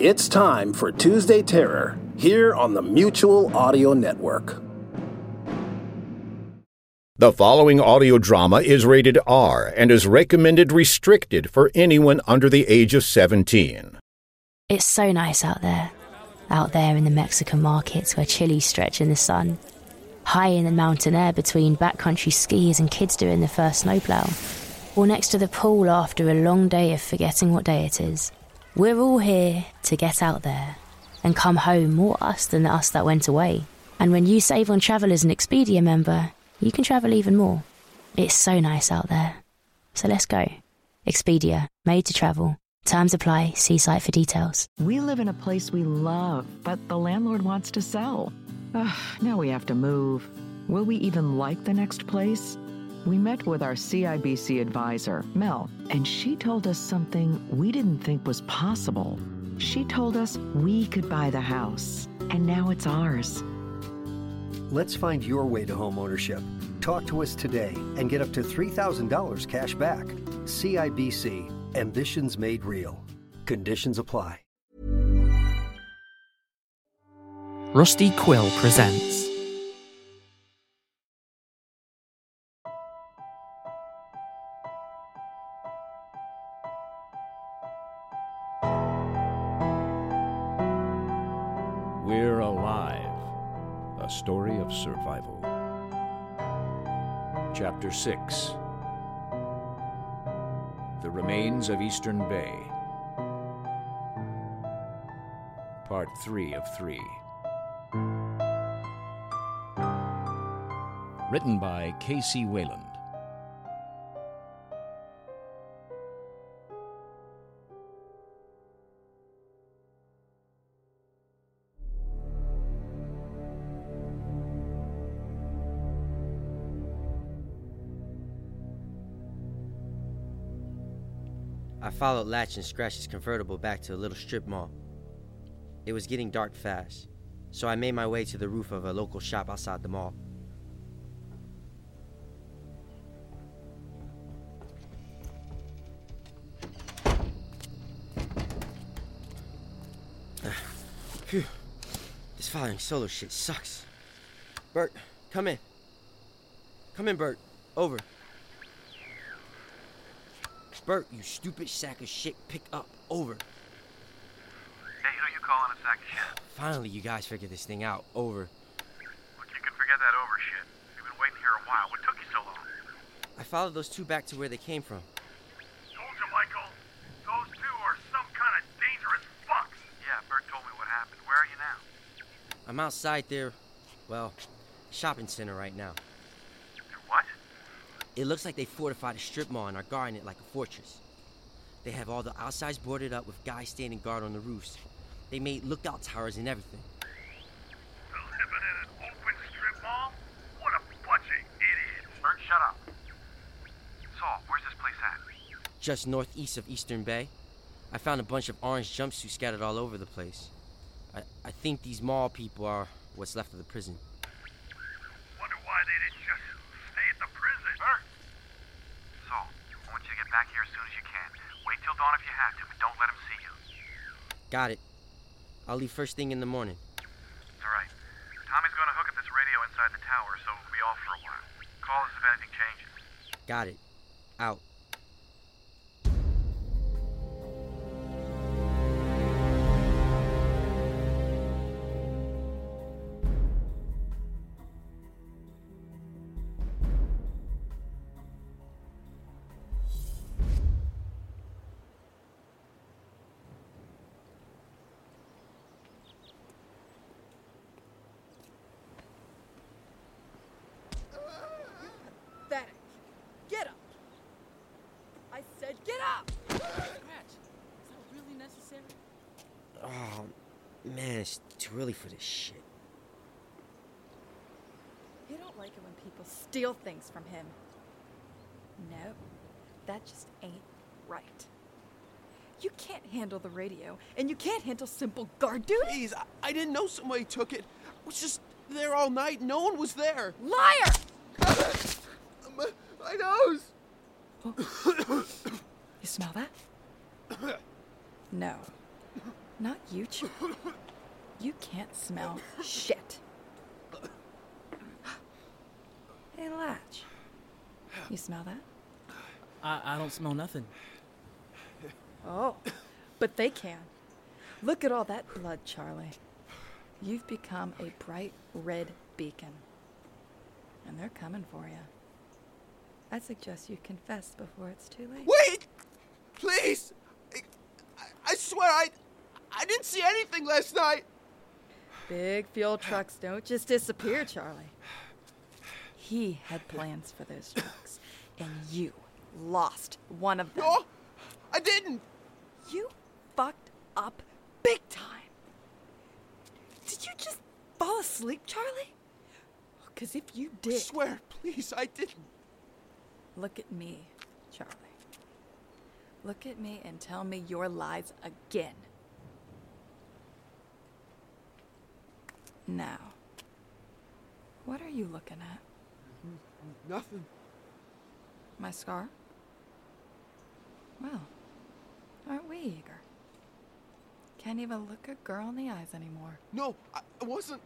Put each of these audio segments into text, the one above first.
It's time for Tuesday Terror here on the Mutual Audio Network. The following audio drama is rated R and is recommended restricted for anyone under the age of 17. It's so nice out there. Out there in the Mexican markets where chilies stretch in the sun. High in the mountain air between backcountry skiers and kids doing the first snowplow. Or next to the pool after a long day of forgetting what day it is. We're all here to get out there and come home more us than us that went away. And when you save on travel as an Expedia member, you can travel even more. It's so nice out there. So let's go. Expedia, made to travel. Terms apply. See site for details. We live in a place we love, but the landlord wants to sell. Ugh, now we have to move. Will we even like the next place? We met with our CIBC advisor, Mel, and she told us something we didn't think was possible. She told us we could buy the house, and now it's ours. Let's find your way to home ownership. Talk to us today and get up to $3,000 cash back. CIBC, ambitions made real. Conditions apply. Rusty Quill presents. Chapter 6 The Remains of Eastern Bay. Part 3 of 3. Written by K.C. Wayland. I followed Latch and Scratch's convertible back to a little strip mall. It was getting dark fast, so I made my way to the roof of a local shop outside the mall. Phew. This following solo shit sucks. Bert, come in. Come in, Bert. Over. Bert, you stupid sack of shit, pick up. Over. Hey, who you calling a sack of shit? Finally, you guys figured this thing out. Over. Look, you can forget that over shit. We've been waiting here a while. What took you so long? I followed those two back to where they came from. Told you, Michael. Those two are some kind of dangerous fucks. Yeah, Bert told me what happened. Where are you now? I'm outside their, well, shopping center right now. What? It looks like they fortified a strip mall and are guarding it like a fortress. They have all the outsides boarded up with guys standing guard on the roofs. They made lookout towers and everything. They're living in an open strip mall? What a bunch of idiots. Bert, shut up. Saul, where's this place at? Just northeast of Eastern Bay, I found a bunch of orange jumpsuits scattered all over the place. I, I think these mall people are what's left of the prison. Wonder why they didn't just stay at the prison. Bert! Saul, I want you to get back here as soon as you can. Wait till dawn if you have to, but don't let them see you. Got it. I'll leave first thing in the morning. All right. Tommy's gonna hook up this radio inside the tower, so we'll be off for a while. Call us if anything changes. Got it. Out. Up. I said get up. Scratch, is that really Oh, man, it's too early for this shit. You don't like it when people steal things from him. No, that just ain't right. You can't handle the radio, and you can't handle simple guard duty. Please, I, I didn't know somebody took it. I was just there all night. No one was there. Liar! my, my nose. Oh. You smell that? No, not you, Chew. You can't smell shit. Hey, Latch. You smell that? I, I don't smell nothing. Oh, but they can. Look at all that blood, Charlie. You've become a bright red beacon. And they're coming for you. I suggest you confess before it's too late. Wait! Please! I, I swear I, I didn't see anything last night. Big fuel trucks don't just disappear, Charlie. He had plans for those trucks, and you lost one of them. No, I didn't. You fucked up big time. Did you just fall asleep, Charlie? Because if you did. I swear, please, I didn't. Look at me. Look at me and tell me your lies again. Now, what are you looking at? Nothing. My scar? Well, aren't we eager? Can't even look a girl in the eyes anymore. No, I, I wasn't.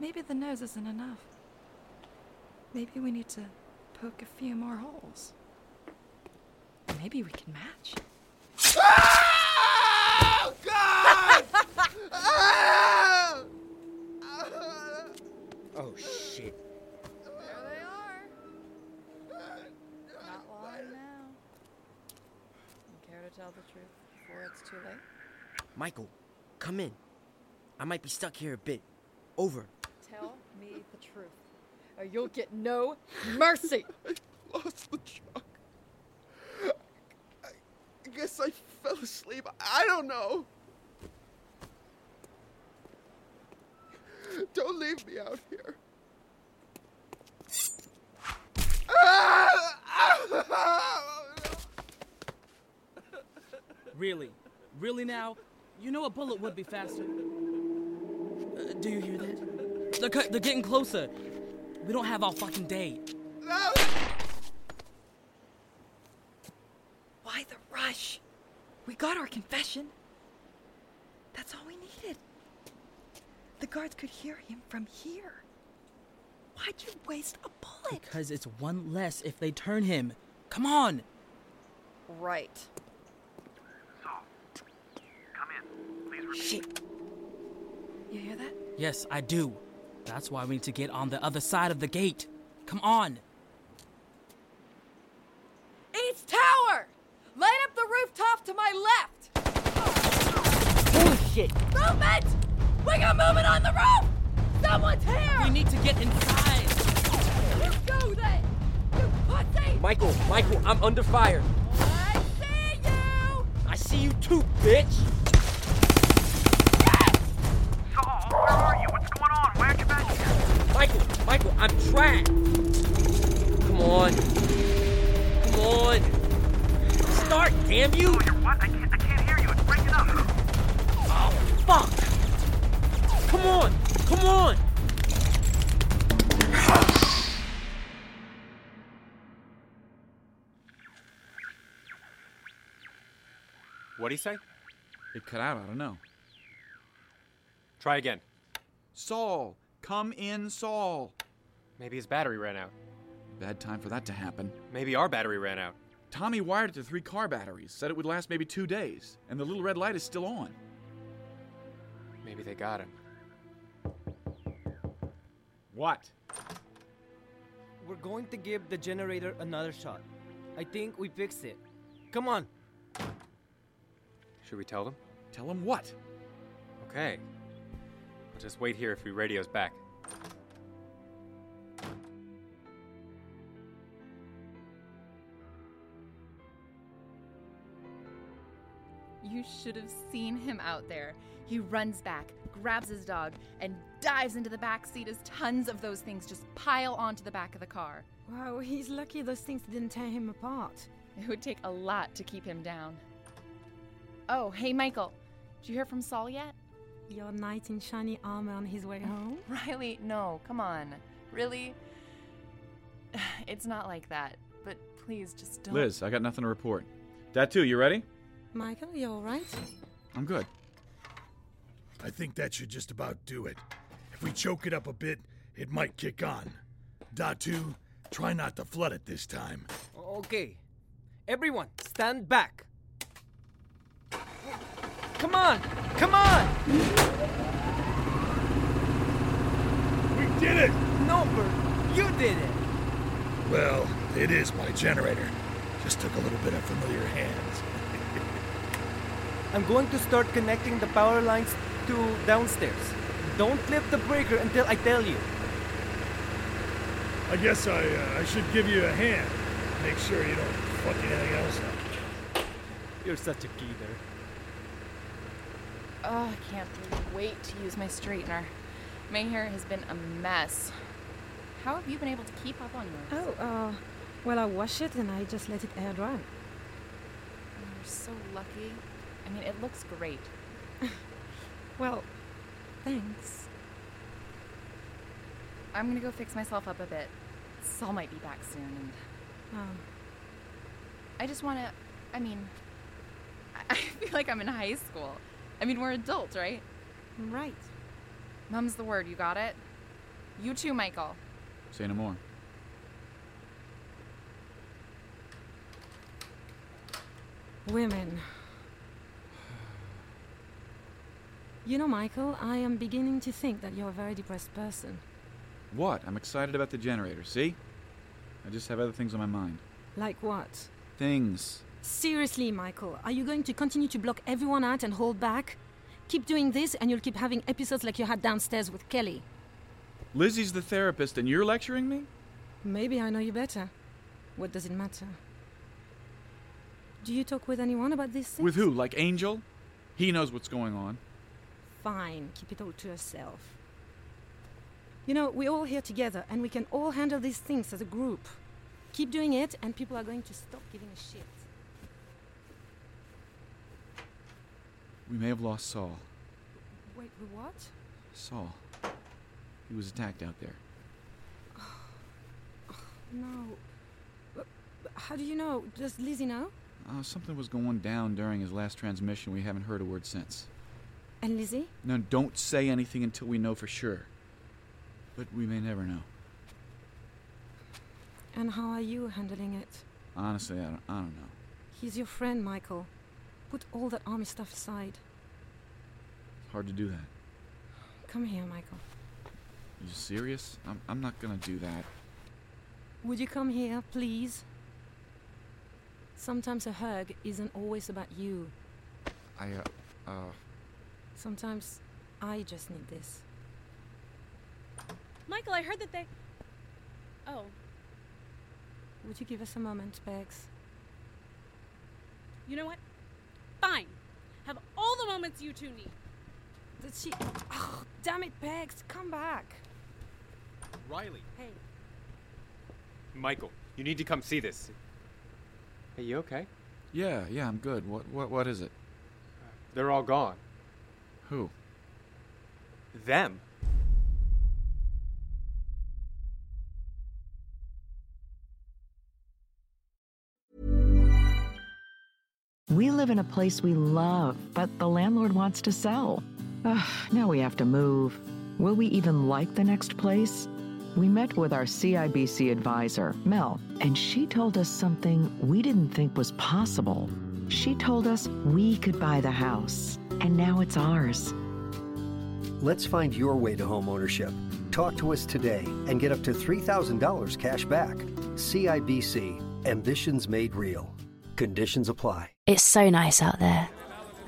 Maybe the nose isn't enough. Maybe we need to poke a few more holes. Maybe we can match. Oh, God! Oh, shit. There they are. Not long now. You care to tell the truth before it's too late? Michael, come in. I might be stuck here a bit. Over. Tell me the truth, or you'll get no mercy. I lost the truck. I, I guess I fell asleep. I don't know. Don't leave me out here. Really? Really now? You know a bullet would be faster. Uh, do you hear that? They're, cu- they're getting closer. We don't have all fucking day. Why the rush? We got our confession. That's all we needed. The guards could hear him from here. Why'd you waste a bullet? Because it's one less if they turn him. Come on! Right. Come in. Please repeat. Shit. You hear that? Yes, I do. That's why we need to get on the other side of the gate. Come on! East Tower! Light up the rooftop to my left! Holy shit! Movement! We got movement on the roof! Someone's here! We need to get inside! You go then! You pussy! Michael, Michael, I'm under fire. I see you! I see you too, bitch! Saul, where are you? What's going on? Why aren't you back here? Michael, Michael, I'm trapped! Come on. Come on. Start, damn you! Oh, you're what? I can't, I can't hear you. It's breaking up. Fuck! Come on! Come on! What'd he say? It cut out, I don't know. Try again. Saul! Come in, Saul! Maybe his battery ran out. Bad time for that to happen. Maybe our battery ran out. Tommy wired it to three car batteries, said it would last maybe two days, and the little red light is still on. Maybe they got him. What? We're going to give the generator another shot. I think we fixed it. Come on. Should we tell them? Tell them what? Okay. I'll just wait here if he radios back. You should have seen him out there. He runs back, grabs his dog, and dives into the back seat as tons of those things just pile onto the back of the car. Wow, he's lucky those things didn't tear him apart. It would take a lot to keep him down. Oh, hey, Michael. Did you hear from Saul yet? Your knight in shiny armor on his way home? Riley, no, come on. Really? It's not like that. But please, just don't. Liz, I got nothing to report. That too, you ready? Michael, you alright? I'm good. I think that should just about do it. If we choke it up a bit, it might kick on. Datu, try not to flood it this time. Okay. Everyone, stand back. Come on! Come on! We did it! No, Bert, you did it! Well, it is my generator. Just took a little bit of familiar hands. I'm going to start connecting the power lines to downstairs. Don't lift the breaker until I tell you. I guess I, uh, I should give you a hand. Make sure you don't fuck anything else up. You're such a geezer. Oh, I can't wait to use my straightener. My hair has been a mess. How have you been able to keep up on yours? Oh, uh, well, I wash it and I just let it air dry. You're so lucky. I mean, it looks great. Well, thanks. I'm gonna go fix myself up a bit. Saul might be back soon, and Oh, I just wanna. I mean, I- I feel like I'm in high school. I mean, we're adults, right? right. Mum's the word, you got it? You too, Michael. Say no more. Women. You know, Michael, I am beginning to think that you're a very depressed person. What? I'm excited about the generator, see? I just have other things on my mind. Like what? Things. Seriously, Michael, are you going to continue to block everyone out and hold back? Keep doing this, and you'll keep having episodes like you had downstairs with Kelly. Lizzie's the therapist, and you're lecturing me? Maybe I know you better. What does it matter? Do you talk with anyone about these things? With who? Like Angel? He knows what's going on. Fine, keep it all to yourself. You know, we're all here together, and we can all handle these things as a group. Keep doing it, and people are going to stop giving a shit. We may have lost Saul. Wait, what? Saul. He was attacked out there. Oh No. But- but How do you know? Does Lizzie know? Uh, something was going down during his last transmission. We haven't heard a word since. And Lizzie? No, don't say anything until we know for sure. But we may never know. And how are you handling it? Honestly, I don't, I don't know. He's your friend, Michael. Put all that army stuff aside. It's hard to do that. Come here, Michael. You serious? I'm, I'm not gonna do that. Would you come here, please? Sometimes a hug isn't always about you. I, uh, uh, Sometimes I just need this. Michael, I heard that they. Oh, Would you give us a moment, Bex? you know what? Fine. Have all the moments you two need. Did she. Oh, damn it, Bex! Come back! Riley. Hey. Michael, you need to come see this. Are you okay? yeah, yeah, I'm good. What, what, what is it? They're all gone. Who? Them. We live in a place we love, but the landlord wants to sell. Ugh, now we have to move. Will we even like the next place? We met with our CIBC advisor, Mel, and she told us something we didn't think was possible. She told us we could buy the house, and now it's ours. Let's find your way to homeownership. Talk to us today and get up to $3,000 cash back. CIBC Ambitions Made Real. Conditions apply. It's so nice out there.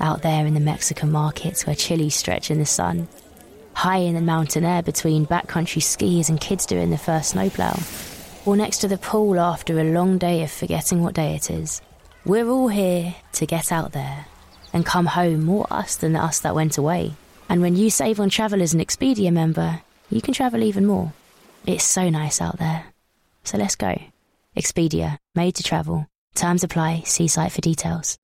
Out there in the Mexican markets where chilies stretch in the sun. High in the mountain air between backcountry skiers and kids doing the first snowplow. Or next to the pool after a long day of forgetting what day it is. We're all here to get out there and come home more us than the us that went away. And when you save on travel as an Expedia member, you can travel even more. It's so nice out there. So let's go. Expedia, made to travel. Terms apply, see site for details.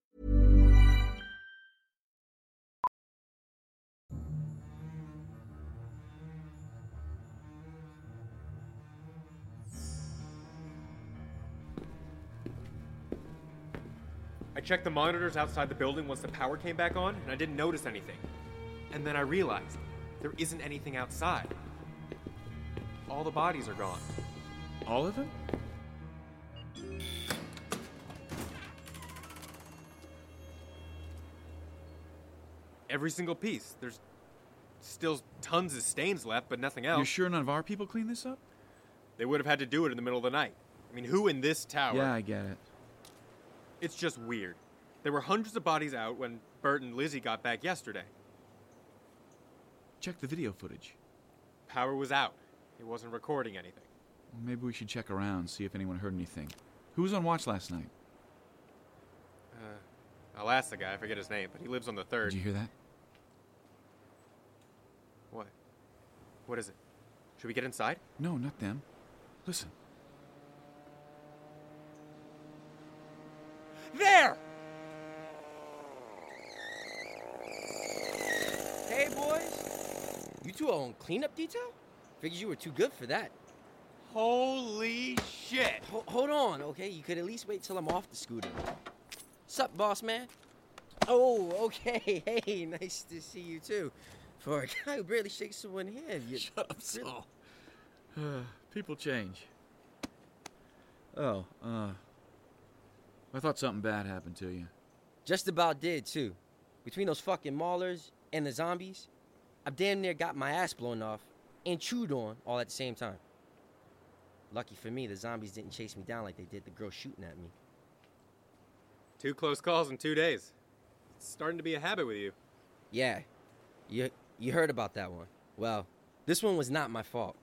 Checked the monitors outside the building once the power came back on, and I didn't notice anything. And then I realized there isn't anything outside. All the bodies are gone. All of them? Every single piece. There's still tons of stains left, but nothing else. You sure none of our people cleaned this up? They would have had to do it in the middle of the night. I mean, who in this tower? Yeah, I get it. It's just weird. There were hundreds of bodies out when Bert and Lizzie got back yesterday. Check the video footage. Power was out. It wasn't recording anything. Maybe we should check around, see if anyone heard anything. Who was on watch last night? Uh, I'll ask the guy. I forget his name, but he lives on the third. Did you hear that? What? What is it? Should we get inside? No, not them. Listen. There! Hey, boys. You two are on cleanup detail? Figured you were too good for that. Holy shit! Ho- hold on, okay? You could at least wait till I'm off the scooter. Sup, boss man? Oh, okay. Hey, nice to see you too. For a guy who barely shakes someone's hand, you Shut up, Saul. people change. Oh, uh. I thought something bad happened to you. Just about did too. Between those fucking maulers and the zombies, I damn near got my ass blown off and chewed on all at the same time. Lucky for me, the zombies didn't chase me down like they did the girl shooting at me. Two close calls in two days. It's starting to be a habit with you. Yeah, you you heard about that one. Well, this one was not my fault.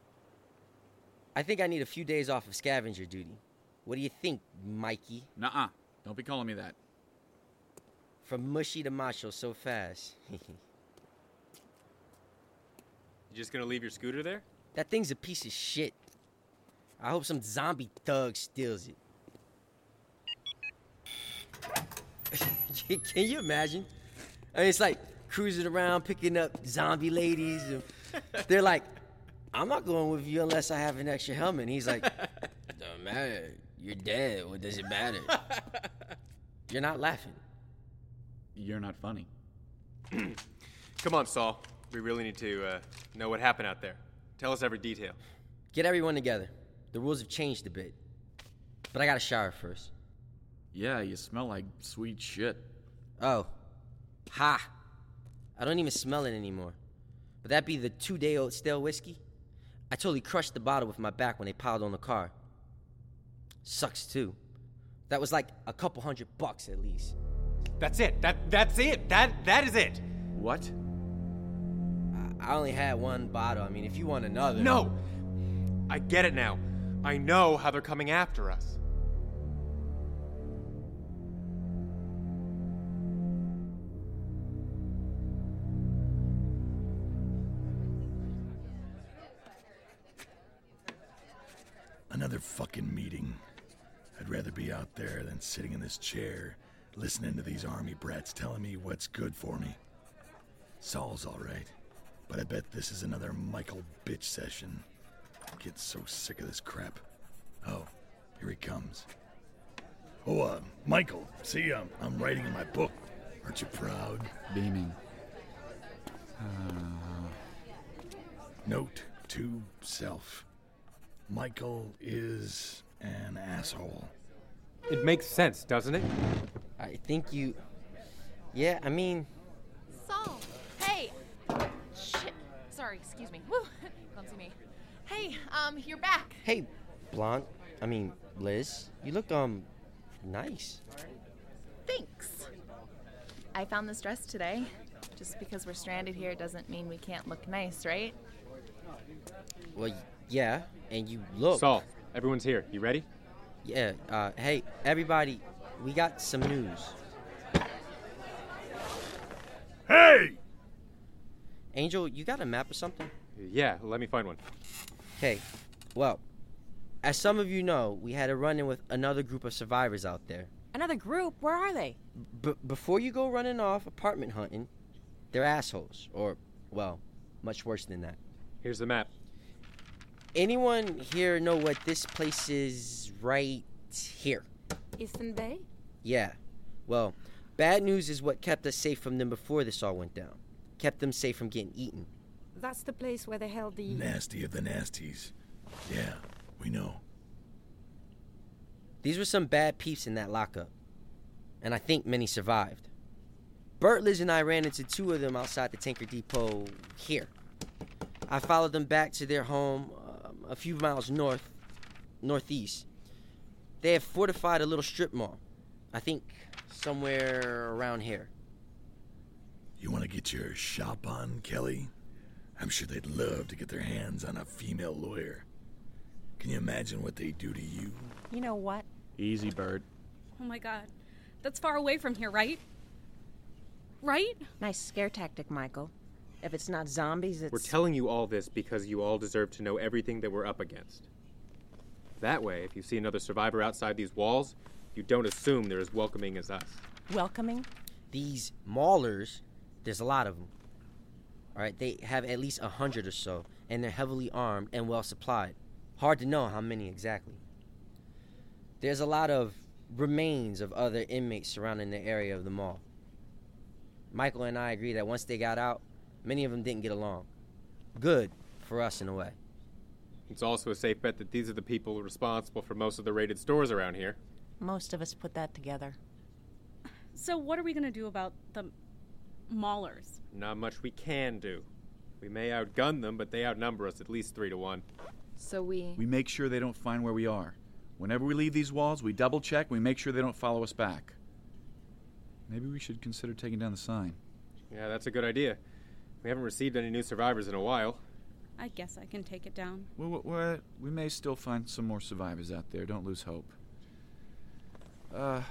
I think I need a few days off of scavenger duty. What do you think, Mikey? Nuh-uh. Don't be calling me that. From mushy to macho so fast. You just gonna leave your scooter there? that thing's a piece of shit. I hope some zombie thug steals it. Can you imagine? I mean, it's like cruising around picking up zombie ladies. And they're like, I'm not going with you unless I have an extra helmet. And he's like, Don't matter. You're dead. What does it matter? You're not laughing. You're not funny. Come on, Saul. We really need to uh, know what happened out there. Tell us every detail. Get everyone together. The rules have changed a bit. But I gotta shower first. Yeah, you smell like sweet shit. Oh. Ha! I don't even smell it anymore. But that be the two day old stale whiskey? I totally crushed the bottle with my back when they piled on the car. Sucks too. That was like a couple hundred bucks at least. That's it. That that's it. That that is it. What? I only had one bottle. I mean, if you want another. No. I get it now. I know how they're coming after us. Another fucking meeting. I'd rather be out there than sitting in this chair, listening to these army brats telling me what's good for me. Saul's all right, but I bet this is another Michael bitch session. I'm getting so sick of this crap. Oh, here he comes. Oh, uh, Michael, see, um, I'm writing in my book. Aren't you proud? Beaming. Note to self Michael is an asshole. It makes sense, doesn't it? I think you. Yeah, I mean, Saul, hey. Shit. Sorry, excuse me. Woo, clumsy me. Hey, um, you're back. hey, blonde. I mean, Liz, you look, um, nice. Thanks. I found this dress today. Just because we're stranded here doesn't mean we can't look nice, right? Well, yeah, and you look. Saul, everyone's here. You ready? Yeah, uh, hey, everybody, we got some news. Hey! Angel, you got a map or something? Yeah, let me find one. Okay, well, as some of you know, we had a run in with another group of survivors out there. Another group? Where are they? B- before you go running off apartment hunting, they're assholes. Or, well, much worse than that. Here's the map. Anyone here know what this place is right here? Eastern Bay? Yeah. Well, bad news is what kept us safe from them before this all went down. Kept them safe from getting eaten. That's the place where they held the. Nasty of the nasties. Yeah, we know. These were some bad peeps in that lockup. And I think many survived. Bert, Liz, and I ran into two of them outside the tanker depot here. I followed them back to their home a few miles north, northeast. They have fortified a little strip mall. I think somewhere around here. You want to get your shop on, Kelly? I'm sure they'd love to get their hands on a female lawyer. Can you imagine what they do to you? You know what? Easy, Bert. Oh my god. That's far away from here, right? Right? Nice scare tactic, Michael. If it's not zombies, it's. We're telling you all this because you all deserve to know everything that we're up against. That way, if you see another survivor outside these walls, you don't assume they're as welcoming as us. welcoming. These maulers, there's a lot of them. All right, they have at least a hundred or so, and they're heavily armed and well supplied. Hard to know how many exactly. There's a lot of remains of other inmates surrounding the area of the mall. Michael and I agree that once they got out, many of them didn't get along. Good for us in a way. It's also a safe bet that these are the people responsible for most of the raided stores around here. Most of us put that together. So, what are we gonna do about the maulers? Not much we can do. We may outgun them, but they outnumber us at least three to one. So we. We make sure they don't find where we are. Whenever we leave these walls, we double check, we make sure they don't follow us back. Maybe we should consider taking down the sign. Yeah, that's a good idea. We haven't received any new survivors in a while. I guess I can take it down. We, we, we may still find some more survivors out there. Don't lose hope. Uh,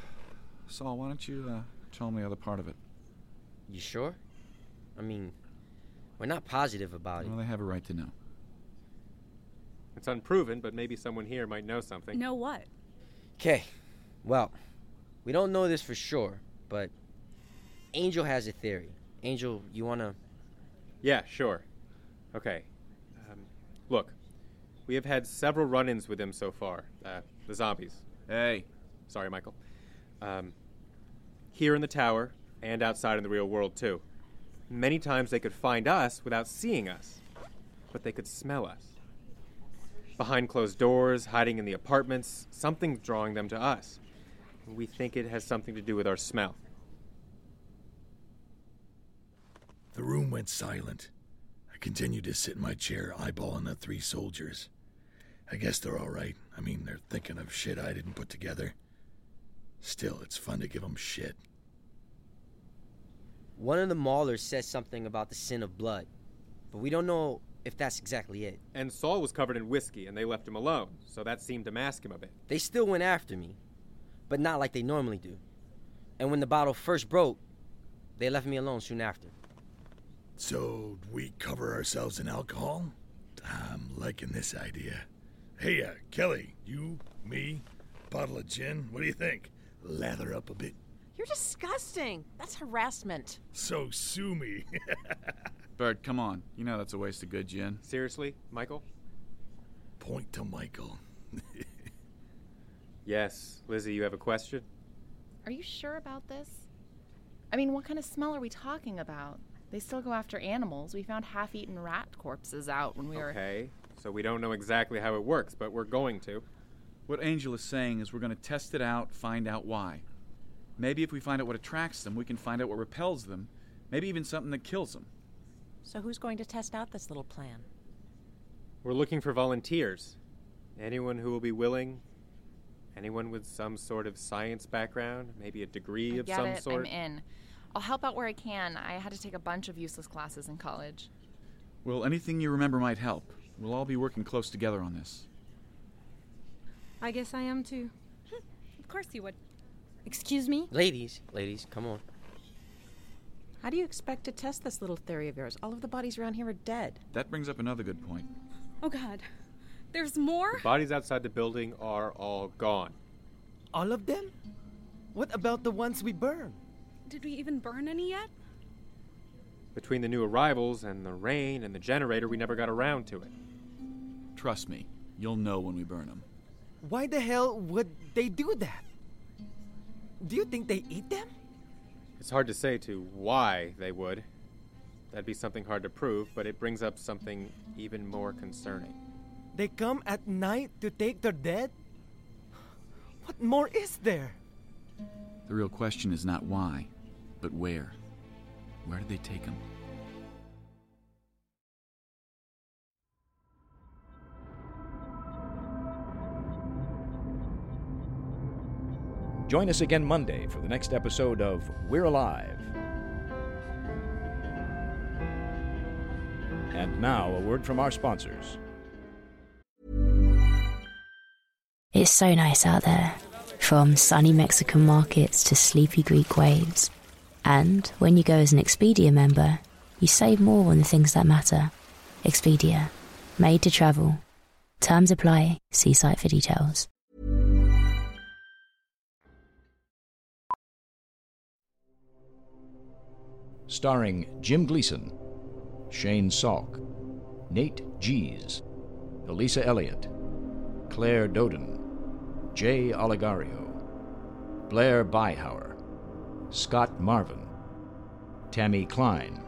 Saul, why don't you uh, tell me the other part of it? You sure? I mean, we're not positive about it. Well, they have a right to know. It's unproven, but maybe someone here might know something. Know what? Okay, well, we don't know this for sure, but Angel has a theory. Angel, you wanna? Yeah, sure. Okay. Um, look, we have had several run ins with them so far. Uh, the zombies. Hey. Sorry, Michael. Um, here in the tower and outside in the real world, too. Many times they could find us without seeing us, but they could smell us. Behind closed doors, hiding in the apartments, something's drawing them to us. We think it has something to do with our smell. The room went silent. I continued to sit in my chair, eyeballing the three soldiers. I guess they're all right. I mean, they're thinking of shit I didn't put together. Still, it's fun to give them shit. One of the maulers says something about the sin of blood, but we don't know if that's exactly it. And Saul was covered in whiskey, and they left him alone, so that seemed to mask him a bit. They still went after me, but not like they normally do. And when the bottle first broke, they left me alone soon after. So, we cover ourselves in alcohol? I'm liking this idea. Hey, uh, Kelly, you, me, bottle of gin, what do you think? Lather up a bit. You're disgusting. That's harassment. So sue me. Bert, come on. You know that's a waste of good gin. Seriously, Michael? Point to Michael. yes. Lizzie, you have a question? Are you sure about this? I mean, what kind of smell are we talking about? They still go after animals. We found half eaten rat corpses out when we were. Okay, so we don't know exactly how it works, but we're going to. What Angel is saying is we're going to test it out, find out why. Maybe if we find out what attracts them, we can find out what repels them. Maybe even something that kills them. So who's going to test out this little plan? We're looking for volunteers. Anyone who will be willing. Anyone with some sort of science background, maybe a degree I of get some it. sort. I'm in. I'll help out where I can. I had to take a bunch of useless classes in college. Well, anything you remember might help. We'll all be working close together on this. I guess I am too. Of course you would. Excuse me? Ladies, ladies, come on. How do you expect to test this little theory of yours? All of the bodies around here are dead. That brings up another good point. Oh god. There's more? The bodies outside the building are all gone. All of them? What about the ones we burned? Did we even burn any yet? Between the new arrivals and the rain and the generator, we never got around to it. Trust me, you'll know when we burn them. Why the hell would they do that? Do you think they eat them? It's hard to say to why they would. That'd be something hard to prove, but it brings up something even more concerning. They come at night to take their dead? What more is there? The real question is not why, but where. Where did they take him? Join us again Monday for the next episode of We're Alive. And now, a word from our sponsors. It's so nice out there, from sunny Mexican markets to sleepy Greek waves. And when you go as an Expedia member, you save more on the things that matter. Expedia, made to travel. Terms apply, see site for details. Starring Jim Gleason, Shane Salk, Nate Gies, Elisa Elliott, Claire Doden, Jay Oligario, Blair Byhauer, Scott Marvin, Tammy Klein,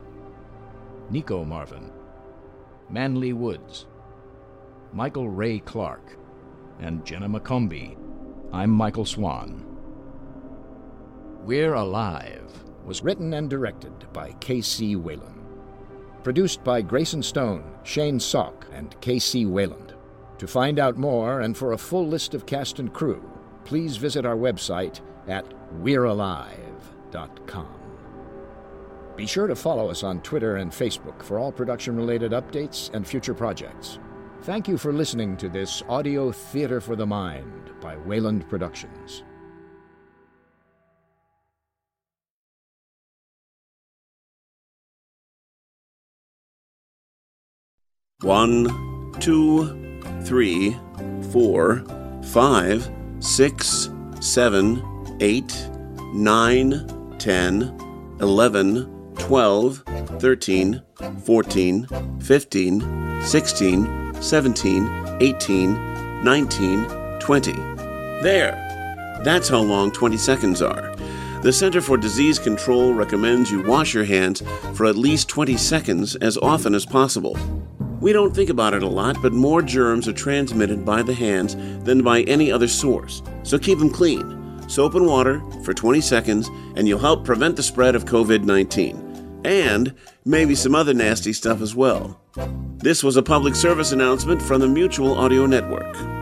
Nico Marvin, Manly Woods, Michael Ray Clark, and Jenna McCombie. I'm Michael Swan. We're Alive was written and directed by K.C. Wayland. Produced by Grayson Stone, Shane Salk, and K.C. Wayland. To find out more and for a full list of cast and crew, please visit our website at we'realive.com. Be sure to follow us on Twitter and Facebook for all production related updates and future projects. Thank you for listening to this audio theater for the mind by Wayland Productions. One, two, three, four, five, six, seven, eight, nine, ten, eleven, twelve, thirteen, fourteen, fifteen, sixteen, seventeen, eighteen, nineteen, twenty. There! That's how long 20 seconds are. The Center for Disease Control recommends you wash your hands for at least 20 seconds as often as possible. We don't think about it a lot, but more germs are transmitted by the hands than by any other source. So keep them clean. Soap and water for 20 seconds, and you'll help prevent the spread of COVID 19. And maybe some other nasty stuff as well. This was a public service announcement from the Mutual Audio Network.